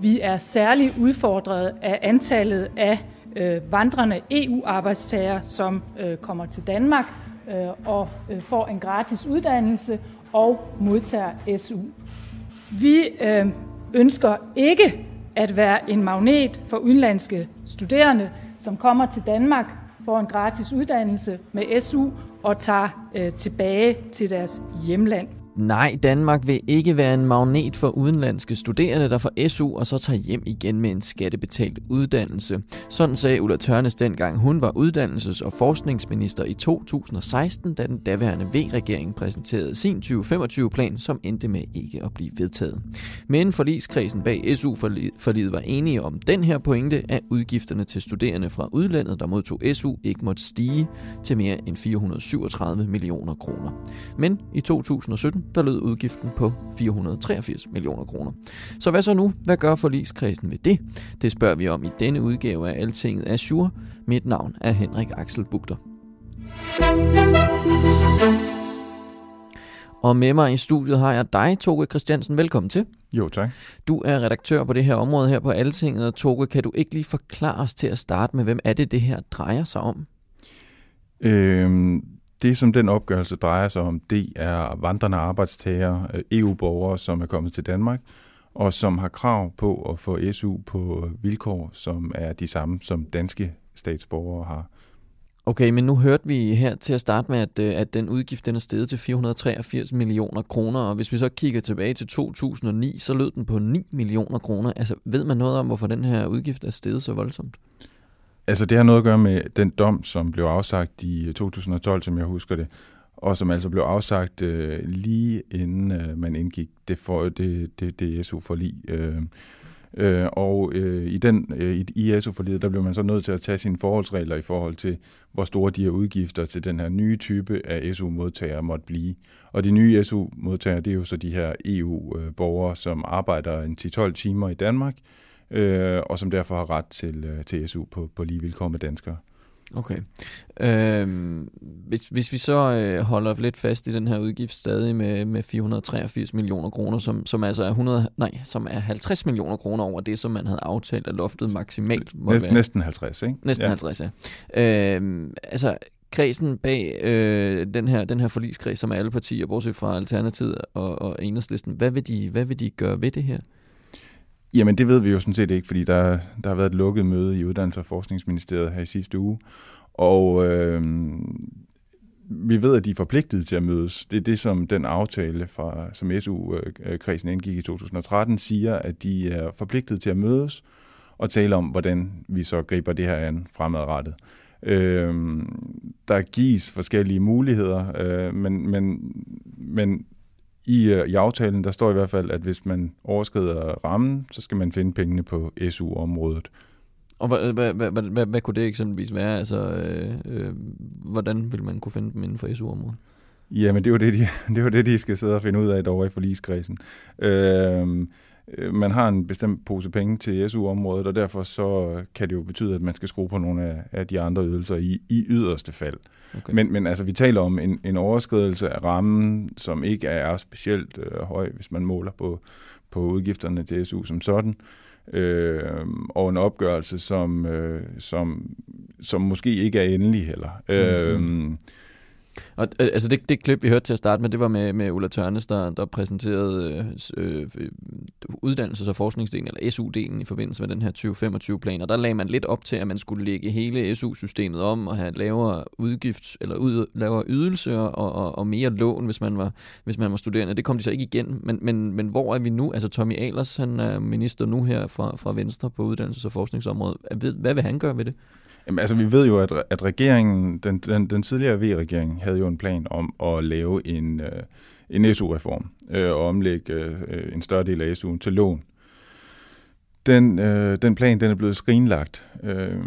Vi er særligt udfordret af antallet af øh, vandrende EU-arbejdstagere, som øh, kommer til Danmark øh, og får en gratis uddannelse og modtager SU. Vi ønsker ikke at være en magnet for udenlandske studerende, som kommer til Danmark, får en gratis uddannelse med SU og tager tilbage til deres hjemland. Nej, Danmark vil ikke være en magnet for udenlandske studerende, der får SU og så tager hjem igen med en skattebetalt uddannelse. Sådan sagde Ulla Tørnes dengang hun var uddannelses- og forskningsminister i 2016, da den daværende V-regering præsenterede sin 2025-plan, som endte med ikke at blive vedtaget. Men forligskredsen bag SU-forliget var enige om den her pointe, at udgifterne til studerende fra udlandet, der modtog SU, ikke måtte stige til mere end 437 millioner kroner. Men i 2017 der lød udgiften på 483 millioner kroner. Så hvad så nu? Hvad gør forligskredsen ved det? Det spørger vi om i denne udgave af Altinget Azure. Mit navn er Henrik Axel Bugter. Og med mig i studiet har jeg dig, Toge Christiansen. Velkommen til. Jo, tak. Du er redaktør på det her område her på Altinget, og Toge, kan du ikke lige forklare os til at starte med, hvem er det, det her drejer sig om? Øhm, det, som den opgørelse drejer sig om, det er vandrende arbejdstager, øh, EU-borgere, som er kommet til Danmark, og som har krav på at få SU på vilkår, som er de samme, som danske statsborgere har. Okay, men nu hørte vi her til at starte med, at, øh, at den udgift den er steget til 483 millioner kroner, og hvis vi så kigger tilbage til 2009, så lød den på 9 millioner kroner. Altså, ved man noget om, hvorfor den her udgift er steget så voldsomt? Altså det har noget at gøre med den dom, som blev afsagt i øh, 2012, som jeg husker det, og som altså blev afsagt øh, lige inden øh, man indgik det, for, øh, det, det, det SU-forlig. Øh, øh, og øh, i den øh, i SU-forliget, der blev man så nødt til at tage sine forholdsregler i forhold til, hvor store de her udgifter til den her nye type af SU-modtagere måtte blive. Og de nye SU-modtagere, det er jo så de her EU-borgere, øh, som arbejder en 10-12 timer i Danmark, øh, og som derfor har ret til, øh, til SU på, på lige vilkår med danskere. Okay. Øhm, hvis, hvis vi så øh, holder lidt fast i den her udgift stadig med, med 483 millioner kroner, som, som altså er 100, nej, som er 50 millioner kroner over det, som man havde aftalt, at loftet maksimalt må Næsten, være. Næsten 50, ikke? Næsten ja. 50, ja. Øhm, altså, kredsen bag øh, den, her, den her forligskreds, som er alle partier, bortset fra Alternativet og, og Enhedslisten, hvad vil, de, hvad vil de gøre ved det her? Jamen det ved vi jo sådan set ikke, fordi der, der har været et lukket møde i Uddannelses- og Forskningsministeriet her i sidste uge, og øh, vi ved, at de er forpligtet til at mødes. Det er det, som den aftale, fra, som SU-kredsen indgik i 2013, siger, at de er forpligtet til at mødes og tale om, hvordan vi så griber det her an fremadrettet. Øh, der gives forskellige muligheder, øh, men, men, men i, øh, I aftalen, der står i hvert fald, at hvis man overskrider rammen, så skal man finde pengene på SU-området. Og hvad, hvad, hvad, hvad, hvad, hvad kunne det eksempelvis være? Altså, øh, øh, hvordan vil man kunne finde dem inden for SU-området? Jamen, det er jo det, de, det er jo det, de skal sidde og finde ud af derovre i forligskredsen. Øh, man har en bestemt pose penge til SU-området, og derfor så kan det jo betyde, at man skal skrue på nogle af, af de andre ydelser i, i yderste fald. Okay. Men, men altså, vi taler om en, en overskridelse af rammen, som ikke er specielt øh, høj, hvis man måler på, på udgifterne til SU som sådan, øh, og en opgørelse, som, øh, som, som måske ikke er endelig heller. Mm-hmm. Øh, og, øh, altså det, det klip, vi hørte til at starte med, det var med, med Ulla Tørnes, der, der præsenterede øh, øh, øh uddannelses- og forskningsdelen, eller SU-delen i forbindelse med den her 2025-plan, og der lagde man lidt op til, at man skulle lægge hele SU-systemet om og have lavere udgift, eller ud, lavere ydelse og, og, og mere lån, hvis man, var, hvis man var studerende. Det kom de så ikke igen, men, men, men hvor er vi nu? Altså Tommy Ahlers, han er minister nu her fra, fra Venstre på uddannelses- og forskningsområdet. Hvad vil han gøre ved det? Jamen, altså, vi ved jo, at, at regeringen, den, den, den tidligere V-regering havde jo en plan om at lave en, øh, en SU-reform øh, og omlægge øh, en større del af SU'en til lån. Den, øh, den plan den er blevet skrinlagt, øh,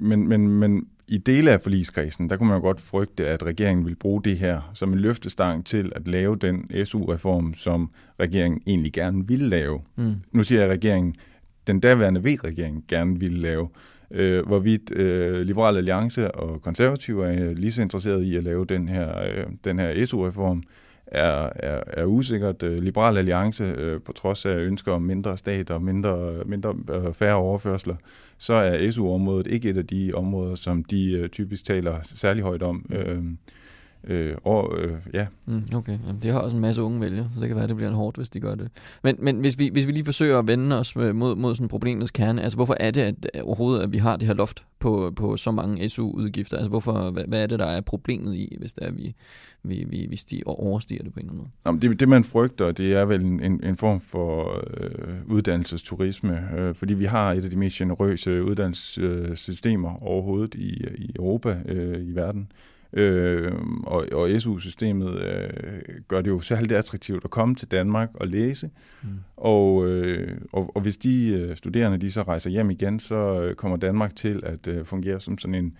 men, men, men i dele af forligskredsen, der kunne man jo godt frygte, at regeringen vil bruge det her som en løftestang til at lave den SU-reform, som regeringen egentlig gerne ville lave. Mm. Nu siger jeg, at regeringen, den daværende V-regering gerne ville lave. Øh, hvorvidt øh, Liberal Alliance og Konservative er øh, lige så interesserede i at lave den her, øh, den her SU-reform, er, er, er usikkert. Øh, Liberal Alliance, øh, på trods af ønsker om mindre stat og mindre, mindre øh, færre overførsler, så er SU-området ikke et af de områder, som de øh, typisk taler særlig højt om. Øh, Øh, og øh, ja. Mm, okay, Jamen, det har også en masse unge vælgere, så det kan være, at det bliver en hårdt, hvis de gør det. Men, men hvis, vi, hvis vi lige forsøger at vende os mod, mod sådan problemets kerne, altså hvorfor er det at, overhovedet, at vi har det her loft på, på så mange SU-udgifter? Altså hvorfor, hvad, hvad er det, der er problemet i, hvis det er, at vi, vi, vi, vi stiger, overstiger det på en eller anden måde? Jamen, det, det, man frygter, det er vel en, en, en form for øh, uddannelsesturisme, øh, fordi vi har et af de mest generøse uddannelsessystemer overhovedet i, i Europa, øh, i verden. Øh, og, og SU-systemet øh, gør det jo særligt attraktivt at komme til Danmark og læse. Mm. Og, øh, og, og hvis de øh, studerende de så rejser hjem igen, så øh, kommer Danmark til at øh, fungere som sådan en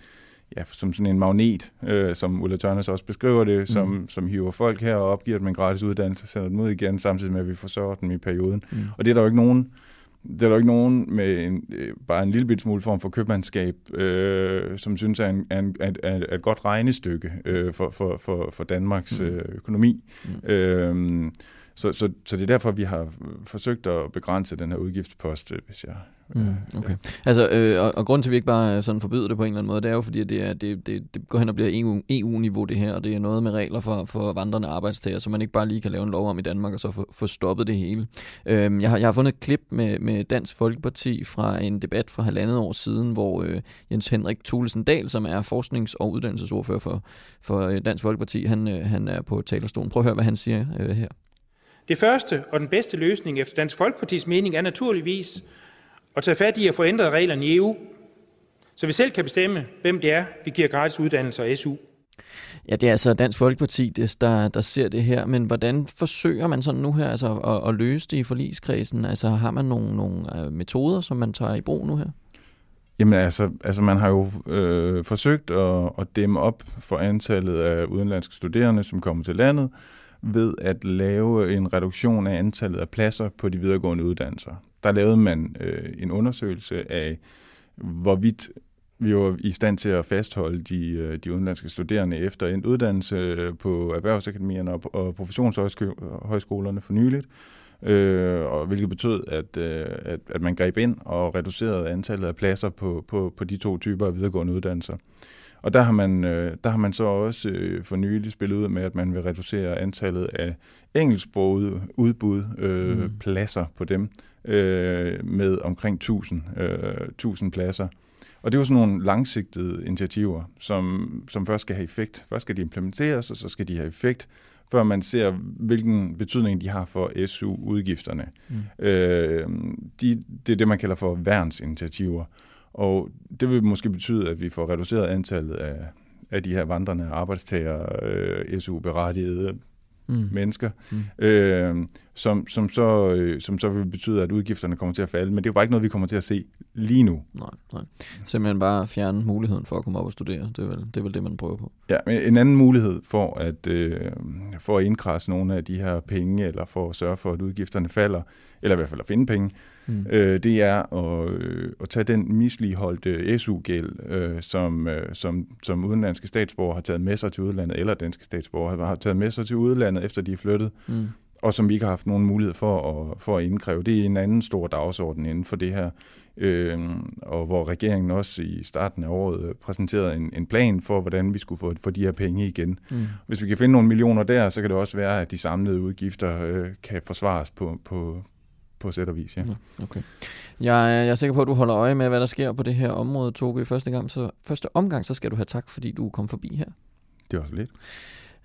ja, som sådan en magnet, øh, som Ulla Tørnes også beskriver det, mm. som, som hiver folk her og opgiver dem en gratis uddannelse, sender dem ud igen, samtidig med, at vi forsørger dem i perioden. Mm. Og det er der jo ikke nogen øh, det er der ikke nogen med en, øh, bare en lille bit smule form for købmandskab, øh, som synes er, en, er, en, er, er et godt regnestykke øh, for, for, for, for Danmarks mm. øh, økonomi. Mm. Øh, så, så, så det er derfor, vi har forsøgt at begrænse den her udgiftspost, øh, hvis jeg... Mm, okay. Ja. Altså, øh, og, og grunden til, at vi ikke bare sådan forbyder det på en eller anden måde, det er jo, fordi det, er, det, det, det går hen og bliver EU, EU-niveau det her, og det er noget med regler for, for vandrende arbejdstager, så man ikke bare lige kan lave en lov om i Danmark, og så få, få stoppet det hele. Øh, jeg, har, jeg har fundet et klip med, med Dansk Folkeparti fra en debat fra halvandet år siden, hvor øh, Jens Henrik Thulesen Dahl, som er forsknings- og uddannelsesordfører for, for øh, Dansk Folkeparti, han, øh, han er på talerstolen. Prøv at høre, hvad han siger øh, her. Det første og den bedste løsning efter Dansk Folkepartis mening er naturligvis at tage fat i at få ændret reglerne i EU, så vi selv kan bestemme, hvem det er, vi giver gratis uddannelse og SU. Ja, det er altså Dansk Folkeparti, der, der ser det her, men hvordan forsøger man sådan nu her altså, at, at løse det i forligskredsen? Altså har man nogle, nogle øh, metoder, som man tager i brug nu her? Jamen altså, altså man har jo øh, forsøgt at, at dæmme op for antallet af udenlandske studerende, som kommer til landet, ved at lave en reduktion af antallet af pladser på de videregående uddannelser. Der lavede man øh, en undersøgelse af, hvorvidt vi var i stand til at fastholde de, øh, de udenlandske studerende efter en uddannelse øh, på erhvervsakademierne og, og professionshøjskolerne for nyligt, øh, og hvilket betød, at, øh, at, at man greb ind og reducerede antallet af pladser på, på, på de to typer af videregående uddannelser. Og der har man, øh, der har man så også øh, for nylig spillet ud med, at man vil reducere antallet af engelsksprogede udbud, øh, mm. pladser på dem, øh, med omkring 1000, øh, 1000 pladser. Og det er jo sådan nogle langsigtede initiativer, som, som først skal have effekt. Først skal de implementeres, og så skal de have effekt, før man ser, hvilken betydning de har for SU-udgifterne. Mm. Øh, de, det er det, man kalder for værnsinitiativer. Og det vil måske betyde, at vi får reduceret antallet af, af de her vandrende arbejdstager, øh, SU-berettigede mm. mennesker, mm. Øh, som, som, så, øh, som så vil betyde, at udgifterne kommer til at falde. Men det er jo bare ikke noget, vi kommer til at se lige nu. Nej, nej. Simpelthen bare fjerne muligheden for at komme op og studere. Det er vel det, er vel det man prøver på. Ja, men en anden mulighed for at, øh, for at indkrasse nogle af de her penge, eller for at sørge for, at udgifterne falder, eller i hvert fald at finde penge, mm. øh, det er at, øh, at tage den misligeholdte SU-gæld, øh, som, øh, som, som udenlandske statsborger har taget med sig til udlandet, eller danske statsborger har taget med sig til udlandet, efter de er flyttet, mm. Og som vi ikke har haft nogen mulighed for at, for at indkræve. Det er en anden stor dagsorden inden for det her, øh, og hvor regeringen også i starten af året præsenterede en, en plan for, hvordan vi skulle få, få de her penge igen. Mm. Hvis vi kan finde nogle millioner der, så kan det også være, at de samlede udgifter øh, kan forsvares på, på, på sæt og vis, ja. ja okay. Jeg, jeg er sikker på, at du holder øje med, hvad der sker på det her område, Toge. I første, gang, så, første omgang, så skal du have tak, fordi du kom forbi her. Det var så lidt.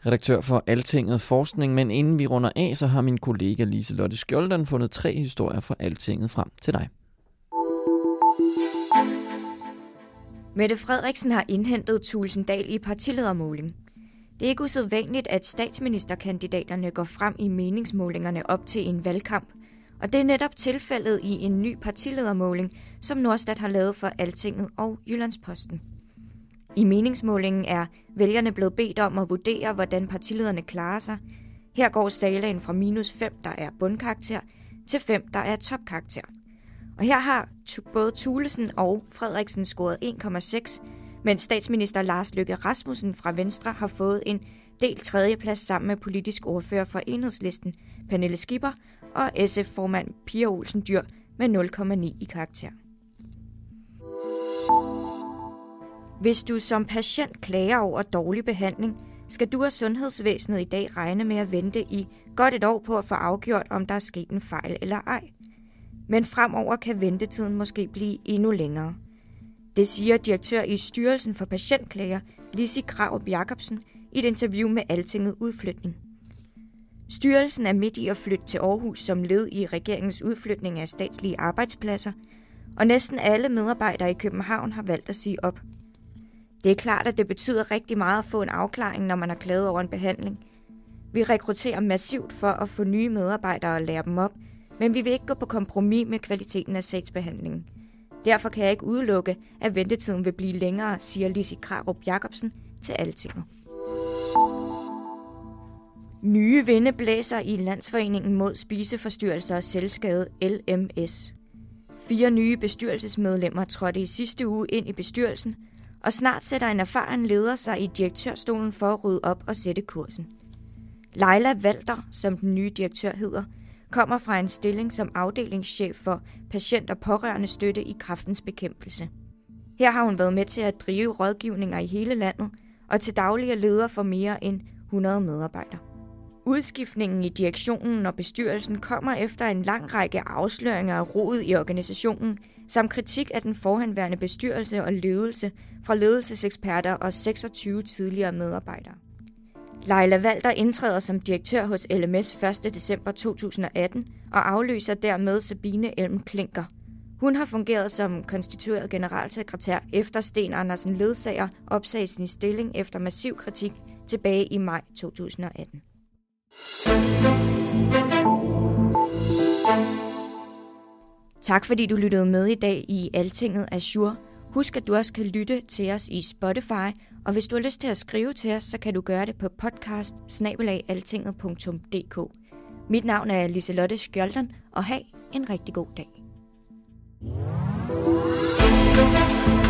Redaktør for Altinget Forskning, men inden vi runder af, så har min kollega Lise Lotte Skjoldan fundet tre historier fra Altinget frem til dig. Mette Frederiksen har indhentet Tulsendal i partiledermåling. Det er ikke usædvanligt, at statsministerkandidaterne går frem i meningsmålingerne op til en valgkamp, og det er netop tilfældet i en ny partiledermåling, som Nordstat har lavet for Altinget og Jyllandsposten. I meningsmålingen er vælgerne blevet bedt om at vurdere, hvordan partilederne klarer sig. Her går skalaen fra minus 5, der er bundkarakter, til 5, der er topkarakter. Og her har både Thulesen og Frederiksen scoret 1,6, mens statsminister Lars Løkke Rasmussen fra Venstre har fået en del tredjeplads sammen med politisk ordfører for enhedslisten, Pernille Skipper, og SF-formand Pia Olsen Dyr med 0,9 i karakter. Hvis du som patient klager over dårlig behandling, skal du og sundhedsvæsenet i dag regne med at vente i godt et år på at få afgjort, om der er sket en fejl eller ej. Men fremover kan ventetiden måske blive endnu længere. Det siger direktør i Styrelsen for Patientklager, Lisi Krav Jacobsen, i et interview med Altinget Udflytning. Styrelsen er midt i at flytte til Aarhus som led i regeringens udflytning af statslige arbejdspladser, og næsten alle medarbejdere i København har valgt at sige op – det er klart, at det betyder rigtig meget at få en afklaring, når man har klaget over en behandling. Vi rekrutterer massivt for at få nye medarbejdere og lære dem op, men vi vil ikke gå på kompromis med kvaliteten af sagsbehandlingen. Derfor kan jeg ikke udelukke, at ventetiden vil blive længere, siger Lisi Krarup Jacobsen til Altinget. Nye vinde blæser i Landsforeningen mod spiseforstyrrelser og selvskade LMS. Fire nye bestyrelsesmedlemmer trådte i sidste uge ind i bestyrelsen – og snart sætter en erfaren leder sig i direktørstolen for at rydde op og sætte kursen. Leila Valter, som den nye direktør hedder, kommer fra en stilling som afdelingschef for patient- og pårørende støtte i kraftens bekæmpelse. Her har hun været med til at drive rådgivninger i hele landet og til daglige leder for mere end 100 medarbejdere. Udskiftningen i direktionen og bestyrelsen kommer efter en lang række afsløringer af rodet i organisationen, samt kritik af den forhenværende bestyrelse og ledelse fra ledelseseksperter og 26 tidligere medarbejdere. Leila Valder indtræder som direktør hos LMS 1. december 2018 og afløser dermed Sabine Elm Klinker. Hun har fungeret som konstitueret generalsekretær efter Sten Andersen ledsager opsagde sin stilling efter massiv kritik tilbage i maj 2018. Tak fordi du lyttede med i dag i Altinget Azure. Husk, at du også kan lytte til os i Spotify, og hvis du har lyst til at skrive til os, så kan du gøre det på podcast Mit navn er Liselotte Skjolden, og have en rigtig god dag. thank you